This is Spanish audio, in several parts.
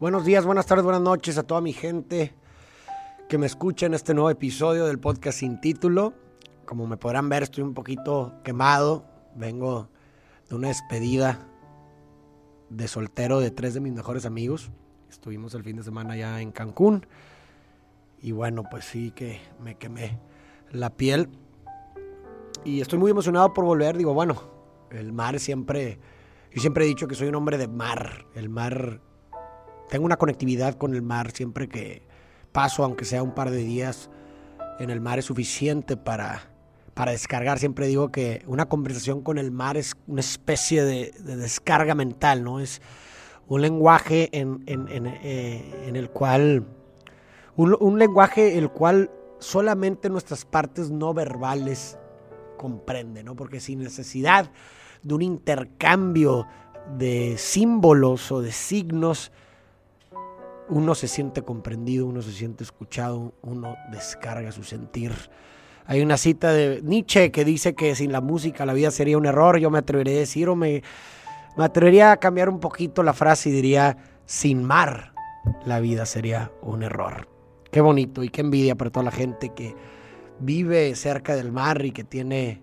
Buenos días, buenas tardes, buenas noches a toda mi gente que me escucha en este nuevo episodio del podcast sin título. Como me podrán ver, estoy un poquito quemado. Vengo de una despedida de soltero de tres de mis mejores amigos. Estuvimos el fin de semana ya en Cancún. Y bueno, pues sí que me quemé la piel. Y estoy muy emocionado por volver. Digo, bueno, el mar siempre... Yo siempre he dicho que soy un hombre de mar. El mar tengo una conectividad con el mar siempre que paso, aunque sea un par de días en el mar, es suficiente para, para descargar. Siempre digo que una conversación con el mar es una especie de, descarga mental, ¿no? Es un lenguaje en, eh, el cual, un, lenguaje el cual solamente nuestras partes no verbales comprenden, ¿no? Porque sin necesidad de un intercambio de símbolos o de signos, uno se siente comprendido, uno se siente escuchado, uno descarga su sentir. Hay una cita de Nietzsche que dice que sin la música la vida sería un error. Yo me atrevería a decir, o me, me atrevería a cambiar un poquito la frase y diría, sin mar la vida sería un error. Qué bonito y qué envidia para toda la gente que vive cerca del mar y que tiene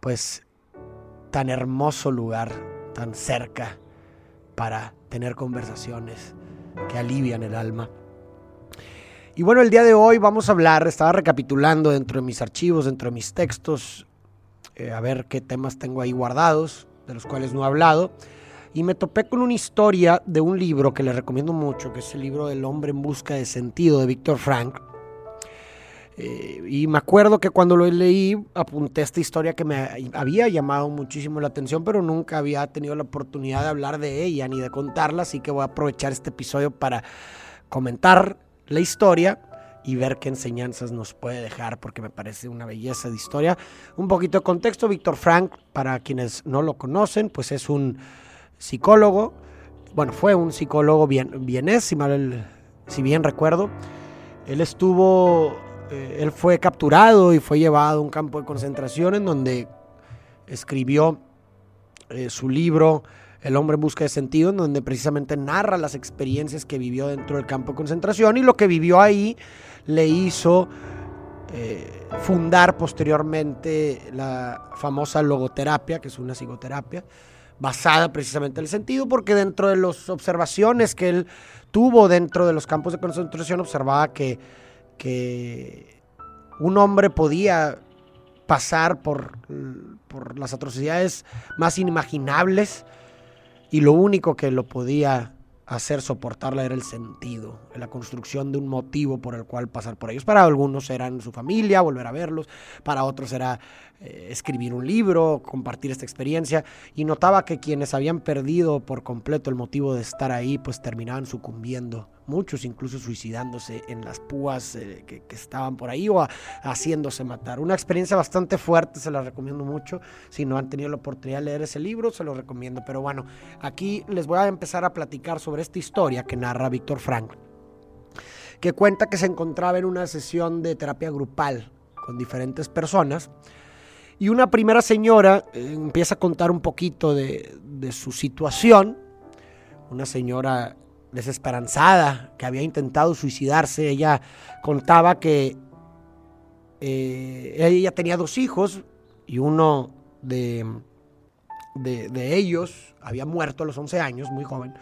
pues tan hermoso lugar, tan cerca para tener conversaciones que alivian el alma. Y bueno, el día de hoy vamos a hablar, estaba recapitulando dentro de mis archivos, dentro de mis textos, eh, a ver qué temas tengo ahí guardados, de los cuales no he hablado. Y me topé con una historia de un libro que les recomiendo mucho, que es el libro del hombre en busca de sentido de Víctor Frank. Eh, y me acuerdo que cuando lo leí apunté esta historia que me había llamado muchísimo la atención, pero nunca había tenido la oportunidad de hablar de ella ni de contarla, así que voy a aprovechar este episodio para comentar la historia y ver qué enseñanzas nos puede dejar, porque me parece una belleza de historia. Un poquito de contexto, Víctor Frank, para quienes no lo conocen, pues es un psicólogo, bueno, fue un psicólogo bien, bienés, si, mal, si bien recuerdo. Él estuvo eh, él fue capturado y fue llevado a un campo de concentración en donde escribió eh, su libro El hombre en busca de sentido, en donde precisamente narra las experiencias que vivió dentro del campo de concentración y lo que vivió ahí le hizo eh, fundar posteriormente la famosa logoterapia, que es una psicoterapia basada precisamente en el sentido, porque dentro de las observaciones que él tuvo dentro de los campos de concentración observaba que que un hombre podía pasar por, por las atrocidades más inimaginables y lo único que lo podía hacer soportarla era el sentido, la construcción de un motivo por el cual pasar por ellos. Para algunos eran su familia, volver a verlos, para otros era eh, escribir un libro, compartir esta experiencia, y notaba que quienes habían perdido por completo el motivo de estar ahí, pues terminaban sucumbiendo, muchos incluso suicidándose en las púas eh, que, estaban por ahí o haciéndose matar. Una experiencia bastante fuerte, se la recomiendo mucho. Si no han tenido la oportunidad de leer ese libro, se lo recomiendo. Pero bueno, aquí les voy a empezar a platicar sobre esta historia que narra Víctor Frank, que cuenta que se encontraba en una sesión de terapia grupal con diferentes personas. Y una primera señora eh, empieza a contar un poquito de, su situación. Una señora desesperanzada que había intentado suicidarse. Ella contaba que eh, ella tenía dos hijos y uno de, de, ellos había muerto a los 11 años, muy joven.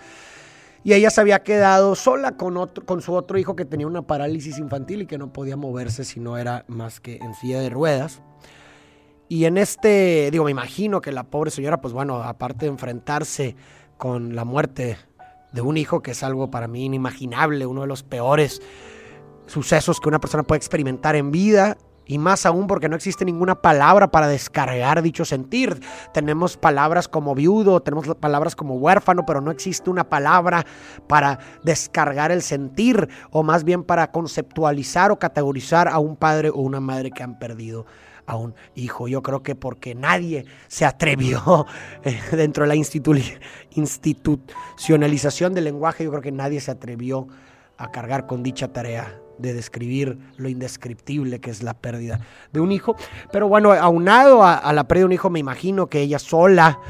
Y ella se había quedado sola con, otro, con su otro hijo que tenía una parálisis infantil y que no podía moverse si no era más que en silla de ruedas. Y en este, digo, me imagino que la pobre señora, pues bueno, aparte de enfrentarse con la muerte de un hijo, que es algo para mí inimaginable, uno de los peores sucesos que una persona puede experimentar en vida, y más aún porque no existe ninguna palabra para descargar dicho sentir. Tenemos palabras como viudo, tenemos palabras como huérfano, pero no existe una palabra para descargar el sentir o más bien para conceptualizar o categorizar a un padre o una madre que han perdido a un hijo. Yo creo que porque nadie se atrevió eh, dentro de la institucionalización del lenguaje, yo creo que nadie se atrevió a cargar con dicha tarea de describir lo indescriptible que es la pérdida de un hijo. Pero bueno, aunado a, a la pérdida de un hijo, me imagino que ella sola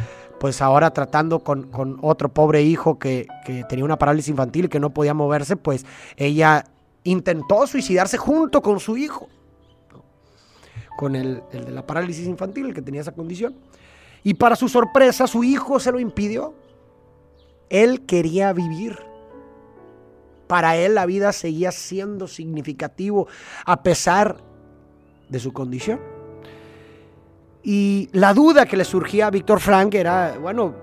pues ahora tratando con, otro pobre hijo que, tenía una parálisis infantil que no podía moverse, pues ella intentó suicidarse junto con su hijo, con el, de la parálisis infantil, el que tenía esa condición. Y para su sorpresa, su hijo se lo impidió. Él quería vivir. Para él la vida seguía siendo significativo a pesar de su condición. Y la duda que le surgía a Víctor Frank era, bueno,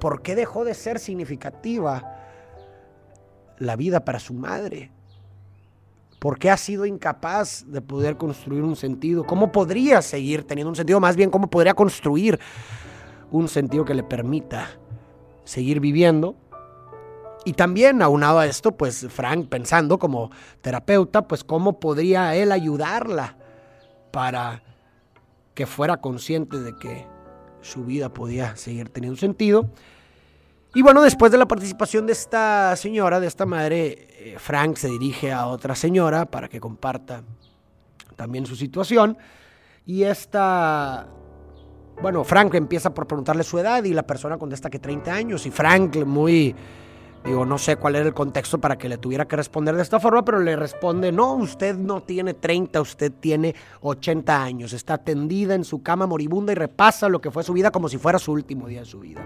¿por qué dejó de ser significativa la vida para su madre? ¿Por qué ha sido incapaz de poder construir un sentido? ¿Cómo podría seguir teniendo un sentido? Más bien, ¿cómo podría construir un sentido que le permita seguir viviendo? Y también, aunado a esto, pues Frank pensando como terapeuta, pues cómo podría él ayudarla para que fuera consciente de que su vida podía seguir teniendo sentido. Y bueno, después de la participación de esta señora, de esta madre, eh, Frank se dirige a otra señora para que comparta también su situación. Y esta, bueno, Frank empieza por preguntarle su edad y la persona contesta que 30 años. Y Frank, muy Digo, no sé cuál era el contexto para que le tuviera que responder de esta forma, pero le responde, no, usted no tiene 30, usted tiene 80 años, está tendida en su cama moribunda y repasa lo que fue su vida como si fuera su último día de su vida.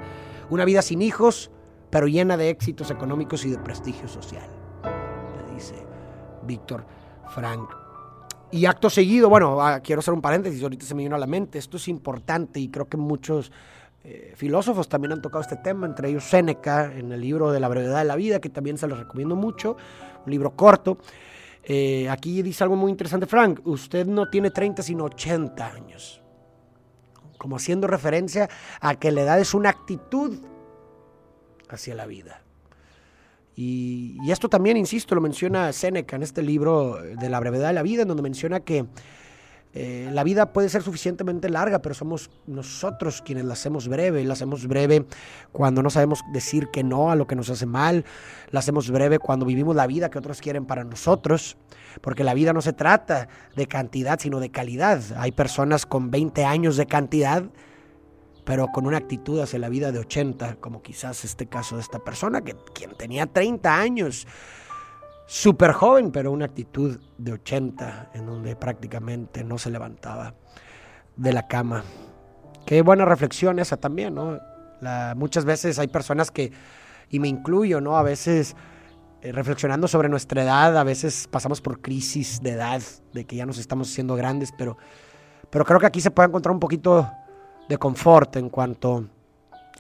Una vida sin hijos, pero llena de éxitos económicos y de prestigio social, le dice Víctor Frank. Y acto seguido, bueno, ah, quiero hacer un paréntesis, ahorita se me vino a la mente, esto es importante y creo que muchos eh, filósofos también han tocado este tema, entre ellos Séneca, en el libro de la brevedad de la vida, que también se los recomiendo mucho, un libro corto. Eh, aquí dice algo muy interesante, Frank, usted no tiene 30 sino 80 años, como haciendo referencia a que la edad es una actitud hacia la vida. Y, esto también, insisto, lo menciona Séneca en este libro de la brevedad de la vida, en donde menciona que eh, la vida puede ser suficientemente larga, pero somos nosotros quienes la hacemos breve. La hacemos breve cuando no sabemos decir que no a lo que nos hace mal. La hacemos breve cuando vivimos la vida que otros quieren para nosotros. Porque la vida no se trata de cantidad, sino de calidad. Hay personas con 20 años de cantidad, pero con una actitud hacia la vida de 80, como quizás este caso de esta persona, que quien tenía 30 años súper joven, pero una actitud de 80, en donde prácticamente no se levantaba de la cama. Qué buena reflexión esa también, ¿no? muchas veces hay personas que, y me incluyo, ¿no? A veces eh, reflexionando sobre nuestra edad, a veces pasamos por crisis de edad, de que ya nos estamos haciendo grandes, pero, pero creo que aquí se puede encontrar un poquito de confort en cuanto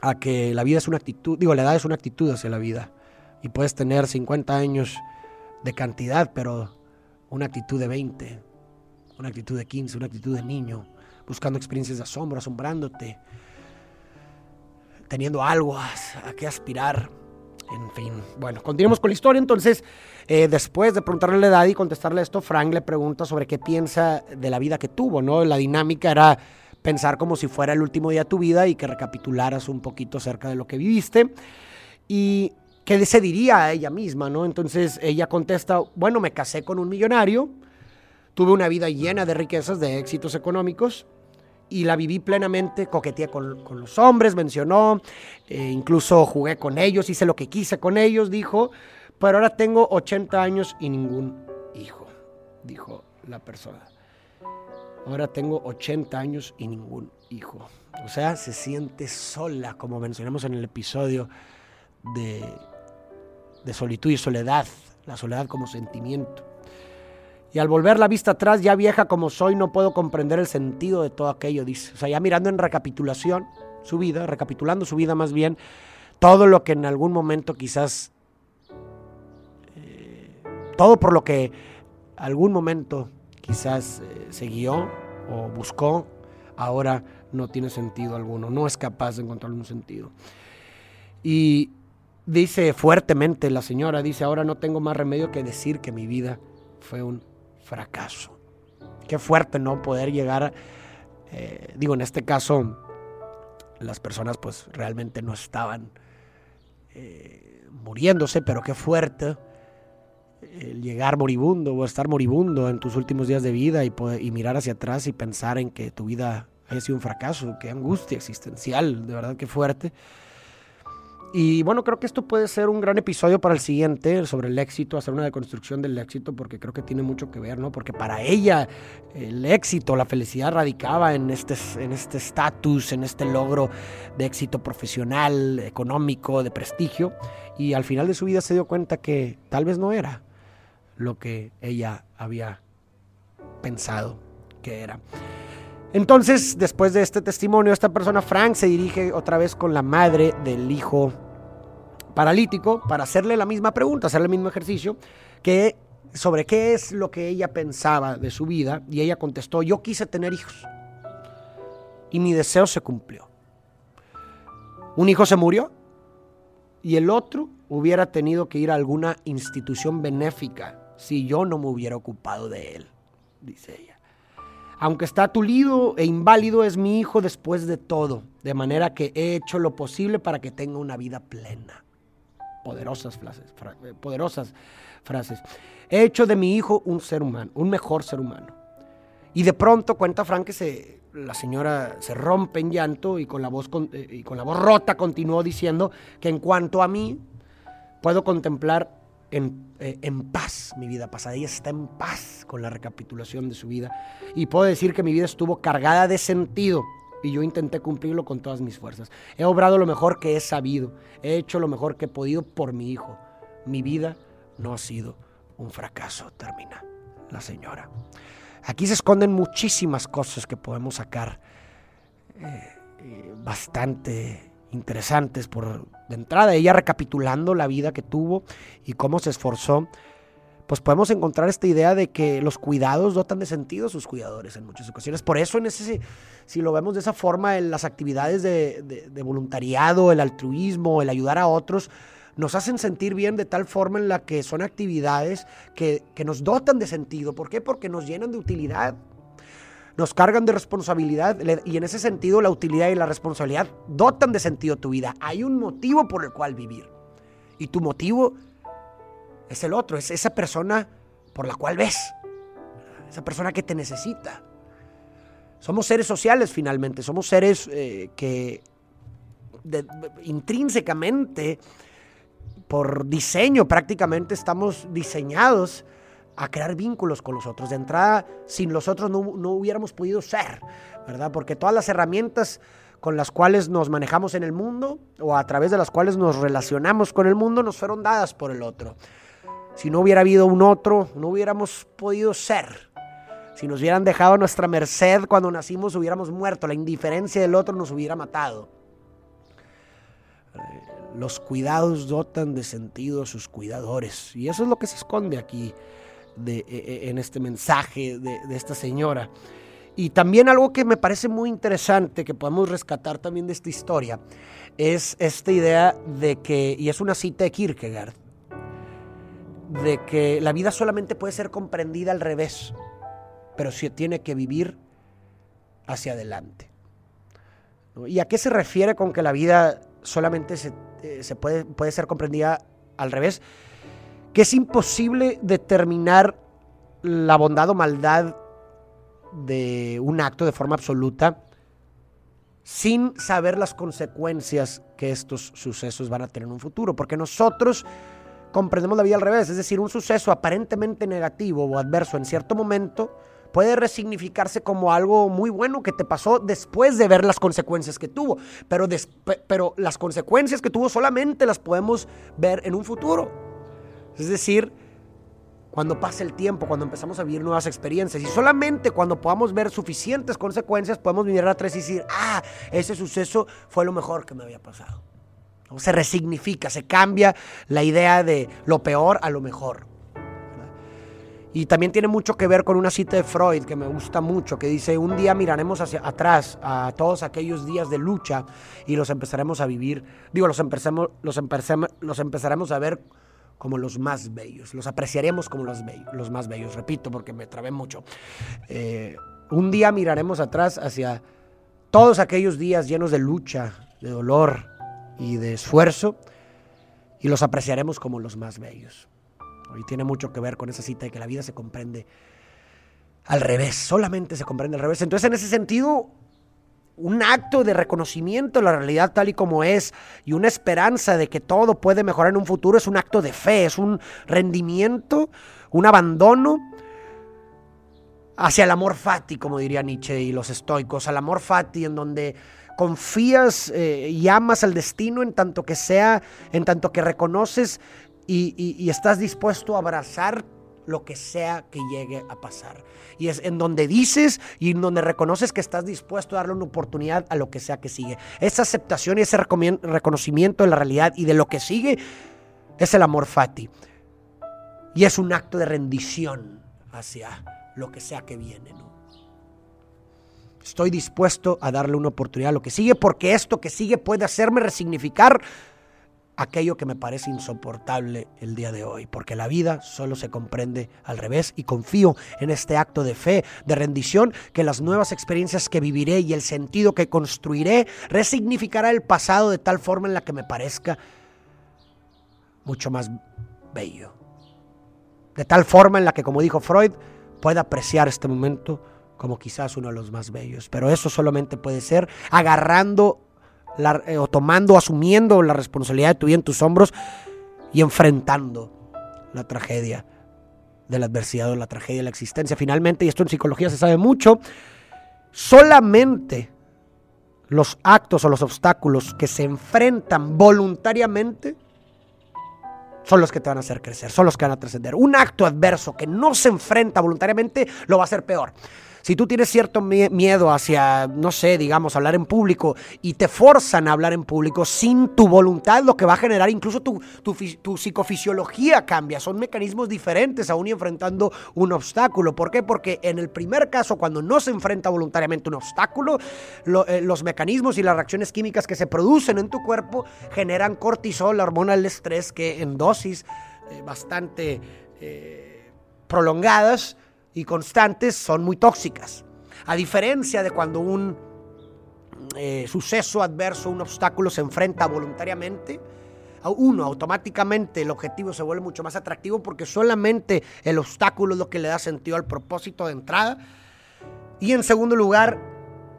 a que la vida es una actitud, digo, la edad es una actitud hacia la vida. Y puedes tener 50 años de cantidad, pero una actitud de 20, una actitud de 15, una actitud de niño, buscando experiencias de asombro, asombrándote, teniendo algo a, que aspirar. En fin, bueno, continuemos con la historia. Entonces, eh, después de preguntarle la edad y contestarle esto, Frank le pregunta sobre qué piensa de la vida que tuvo, ¿no? La dinámica era pensar como si fuera el último día de tu vida y que recapitularas un poquito acerca de lo que viviste. Y ¿qué se diría a ella misma, no? Entonces ella contesta, bueno, me casé con un millonario, tuve una vida llena de riquezas, de éxitos económicos, y la viví plenamente, coqueteé con, los hombres, mencionó, eh, incluso jugué con ellos, hice lo que quise con ellos, dijo, pero ahora tengo 80 años y ningún hijo, dijo la persona. Ahora tengo 80 años y ningún hijo. O sea, se siente sola, como mencionamos en el episodio de de solitud y soledad, la soledad como sentimiento. Y al volver la vista atrás, ya vieja como soy, no puedo comprender el sentido de todo aquello, dice. O sea, ya mirando en recapitulación su vida, recapitulando su vida más bien, todo lo que en algún momento quizás, eh, todo por lo que algún momento quizás eh, se guió o buscó, ahora no tiene sentido alguno, no es capaz de encontrar un sentido. Y Dice fuertemente la señora, dice, ahora no tengo más remedio que decir que mi vida fue un fracaso. Qué fuerte, ¿no? Poder llegar, eh, digo, en este caso, las personas pues realmente no estaban eh, muriéndose, pero qué fuerte el llegar moribundo o estar moribundo en tus últimos días de vida y, y mirar hacia atrás y pensar en que tu vida haya sido un fracaso, qué angustia existencial, de verdad que fuerte. Y bueno, creo que esto puede ser un gran episodio para el siguiente, sobre el éxito, hacer una deconstrucción del éxito, porque creo que tiene mucho que ver, ¿no? Porque para ella el éxito, la felicidad radicaba en este en este estatus, en este logro de éxito profesional, económico, de prestigio, y al final de su vida se dio cuenta que tal vez no era lo que ella había pensado que era. Entonces, después de este testimonio, esta persona, Frank, se dirige otra vez con la madre del hijo paralítico para hacerle la misma pregunta, hacerle el mismo ejercicio, que sobre qué es lo que ella pensaba de su vida, y ella contestó, yo quise tener hijos, y mi deseo se cumplió. Un hijo se murió, y el otro hubiera tenido que ir a alguna institución benéfica si yo no me hubiera ocupado de él, dice ella. Aunque está tulido e inválido, es mi hijo después de todo, de manera que he hecho lo posible para que tenga una vida plena. Poderosas frases, eh, poderosas frases. He hecho de mi hijo un ser humano, un mejor ser humano. Y de pronto cuenta Frank que se, la señora se rompe en llanto y con la voz, eh, y con la voz rota continuó diciendo que en cuanto a mí, puedo contemplar eh, en, paz mi vida pasada. Ella está en paz con la recapitulación de su vida. Y puedo decir que mi vida estuvo cargada de sentido y yo intenté cumplirlo con todas mis fuerzas. He obrado lo mejor que he sabido. He hecho lo mejor que he podido por mi hijo. Mi vida no ha sido un fracaso, termina la señora. Aquí se esconden muchísimas cosas que podemos sacar eh, eh, bastante interesantes por de entrada, ella recapitulando la vida que tuvo y cómo se esforzó, pues podemos encontrar esta idea de que los cuidados dotan de sentido a sus cuidadores en muchas ocasiones. Por eso, en ese, si lo vemos de esa forma, en las actividades de, voluntariado, el altruismo, el ayudar a otros, nos hacen sentir bien de tal forma en la que son actividades que, que nos dotan de sentido. ¿Por qué? Porque nos llenan de utilidad nos cargan de responsabilidad y en ese sentido la utilidad y la responsabilidad dotan de sentido tu vida. Hay un motivo por el cual vivir. Y tu motivo es el otro, es esa persona por la cual ves, esa persona que te necesita. Somos seres sociales finalmente, somos seres eh, que intrínsecamente, por diseño prácticamente, estamos diseñados a crear vínculos con los otros. De entrada, sin los otros no, hubiéramos podido ser, ¿verdad? Porque todas las herramientas con las cuales nos manejamos en el mundo o a través de las cuales nos relacionamos con el mundo nos fueron dadas por el otro. Si no hubiera habido un otro, no hubiéramos podido ser. Si nos hubieran dejado a nuestra merced cuando nacimos, hubiéramos muerto. La indiferencia del otro nos hubiera matado. Los cuidados dotan de sentido a sus cuidadores. Y eso es lo que se esconde aquí e, e, en este mensaje de, esta señora. Y también algo que me parece muy interesante, que podemos rescatar también de esta historia, es esta idea de que, y es una cita de Kierkegaard, de que la vida solamente puede ser comprendida al revés, pero se tiene que vivir hacia adelante. ¿Y a qué se refiere con que la vida solamente se, eh, se puede, puede ser comprendida al revés? Que es imposible determinar la bondad o maldad de un acto de forma absoluta sin saber las consecuencias que estos sucesos van a tener en un futuro, porque nosotros comprendemos la vida al revés, es decir, un suceso aparentemente negativo o adverso en cierto momento puede resignificarse como algo muy bueno que te pasó después de ver las consecuencias que tuvo, pero, pero las consecuencias que tuvo solamente las podemos ver en un futuro. Es decir, cuando pase el tiempo, cuando empezamos a vivir nuevas experiencias. Y solamente cuando podamos ver suficientes consecuencias, podemos mirar atrás y decir, ah, ese suceso fue lo mejor que me había pasado. Se resignifica, se cambia la idea de lo peor a lo mejor. Y también tiene mucho que ver con una cita de Freud que me gusta mucho, que dice, un día miraremos hacia atrás a todos aquellos días de lucha y los empezaremos a vivir, digo, los, empecemos, los, los empezaremos a ver como los más bellos. Los apreciaremos como los, los más bellos, repito, porque me trabé mucho. Eh, un día miraremos atrás hacia todos aquellos días llenos de lucha, de dolor y de esfuerzo, y los apreciaremos como los más bellos. Y tiene mucho que ver con esa cita de que la vida se comprende al revés, solamente se comprende al revés. Entonces, en ese sentido, un acto de reconocimiento de la realidad tal y como es y una esperanza de que todo puede mejorar en un futuro, es un acto de fe, es un rendimiento, un abandono hacia el amor fati, como diría Nietzsche y los estoicos, al amor fati en donde confías eh, y amas al destino en tanto que sea, en tanto que reconoces y estás dispuesto a abrazar lo que sea que llegue a pasar. Y es en donde dices y en donde reconoces que estás dispuesto a darle una oportunidad a lo que sea que sigue. Esa aceptación y ese reconocimiento de la realidad y de lo que sigue es el amor fati. Y es un acto de rendición hacia lo que sea que viene. Estoy dispuesto a darle una oportunidad a lo que sigue porque esto que sigue puede hacerme resignificar aquello que me parece insoportable el día de hoy, porque la vida solo se comprende al revés y confío en este acto de fe, de rendición, que las nuevas experiencias que viviré y el sentido que construiré resignificará el pasado de tal forma en la que me parezca mucho más bello. De tal forma en la que, como dijo Freud, pueda apreciar este momento como quizás uno de los más bellos. Pero eso solamente puede ser agarrando eh, o tomando, asumiendo la responsabilidad de tu vida en tus hombros y enfrentando la tragedia de la adversidad o la tragedia de la existencia. Finalmente, y esto en psicología se sabe mucho, solamente los actos o los obstáculos que se enfrentan voluntariamente son los que te van a hacer crecer, son los que van a trascender. Un acto adverso que no se enfrenta voluntariamente lo va a hacer peor. Si tú tienes cierto miedo hacia, no sé, digamos, hablar en público y te forzan a hablar en público sin tu voluntad, lo que va a generar incluso tu, psicofisiología cambia. Son mecanismos diferentes aún y enfrentando un obstáculo. ¿Por qué? Porque en el primer caso, cuando no se enfrenta voluntariamente un obstáculo, eh, los mecanismos y las reacciones químicas que se producen en tu cuerpo generan cortisol, la hormona del estrés, que en dosis eh, bastante eh, prolongadas y constantes son muy tóxicas. A diferencia de cuando un eh, suceso adverso, un obstáculo se enfrenta voluntariamente, uno, automáticamente el objetivo se vuelve mucho más atractivo porque solamente el obstáculo es lo que le da sentido al propósito de entrada. Y en segundo lugar,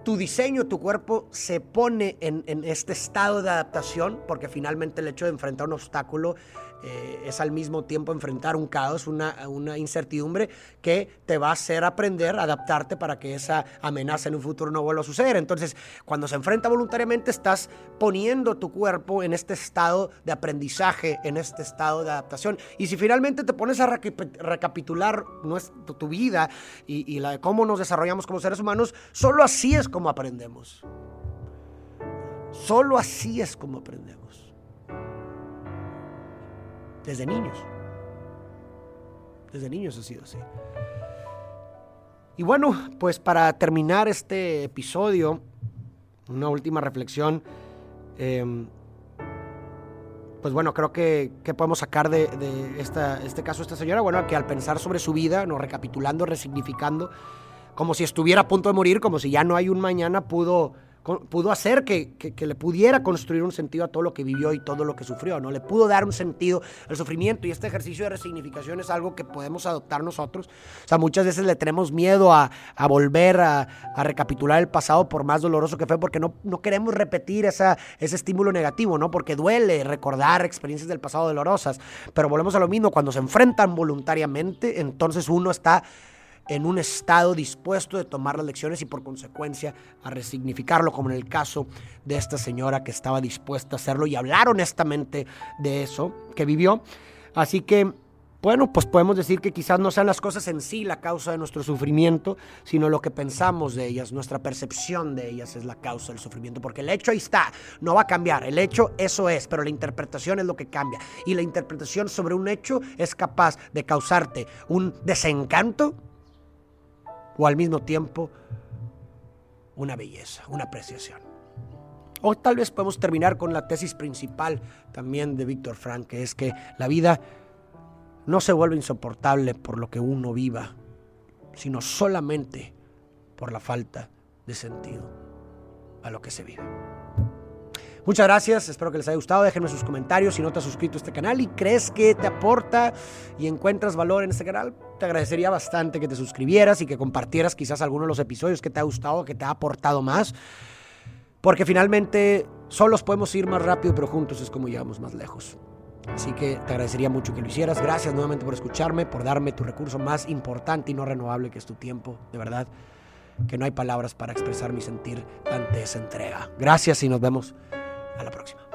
tu diseño, tu cuerpo se pone en, en, este estado de adaptación, porque finalmente el hecho de enfrentar un obstáculo eh, es al mismo tiempo enfrentar un caos, una, una, incertidumbre que te va a hacer aprender, adaptarte para que esa amenaza en un futuro no vuelva a suceder. Entonces, cuando se enfrenta voluntariamente, estás poniendo tu cuerpo en este estado de aprendizaje, en este estado de adaptación. Y si finalmente te pones a recapitular nuestra, tu vida y, y la de cómo nos desarrollamos como seres humanos, solo así es como aprendemos. Solo así es como aprendemos desde niños. Desde niños ha sido así. Y bueno, pues para terminar este episodio, una última reflexión. Em, pues bueno, creo que, podemos sacar de, este caso esta señora, bueno, que al pensar sobre su vida, no recapitulando, resignificando, como si estuviera a punto de morir, como si ya no hay un mañana, pudo pudo hacer que, le pudiera construir un sentido a todo lo que vivió y todo lo que sufrió, ¿no? Le pudo dar un sentido al sufrimiento y este ejercicio de resignificación es algo que podemos adoptar nosotros. O sea, muchas veces le tenemos miedo a, volver a, recapitular el pasado por más doloroso que fue porque no, no queremos repetir esa, ese estímulo negativo, ¿no? Porque duele recordar experiencias del pasado dolorosas, pero volvemos a lo mismo, cuando se enfrentan voluntariamente, entonces uno está en un estado dispuesto de tomar las lecciones y por consecuencia a resignificarlo, como en el caso de esta señora que estaba dispuesta a hacerlo y hablar honestamente de eso que vivió. Así que, bueno, pues podemos decir que quizás no sean las cosas en sí la causa de nuestro sufrimiento, sino lo que pensamos de ellas, nuestra percepción de ellas es la causa del sufrimiento, porque el hecho ahí está, no va a cambiar, el hecho eso es, pero la interpretación es lo que cambia. Y la interpretación sobre un hecho es capaz de causarte un desencanto o al mismo tiempo una belleza, una apreciación. O tal vez podemos terminar con la tesis principal también de Víctor Frank, que es que la vida no se vuelve insoportable por lo que uno viva, sino solamente por la falta de sentido a lo que se vive. Muchas gracias, espero que les haya gustado. Déjenme sus comentarios si no te has suscrito a este canal y crees que te aporta y encuentras valor en este canal. Te agradecería bastante que te suscribieras y que compartieras quizás alguno de los episodios que te ha gustado, que te ha aportado más. Porque finalmente solos podemos ir más rápido, pero juntos es como llegamos más lejos. Así que te agradecería mucho que lo hicieras. Gracias nuevamente por escucharme, por darme tu recurso más importante y no renovable que es tu tiempo. De verdad que no hay palabras para expresar mi sentir ante esa entrega. Gracias y nos vemos a la próxima.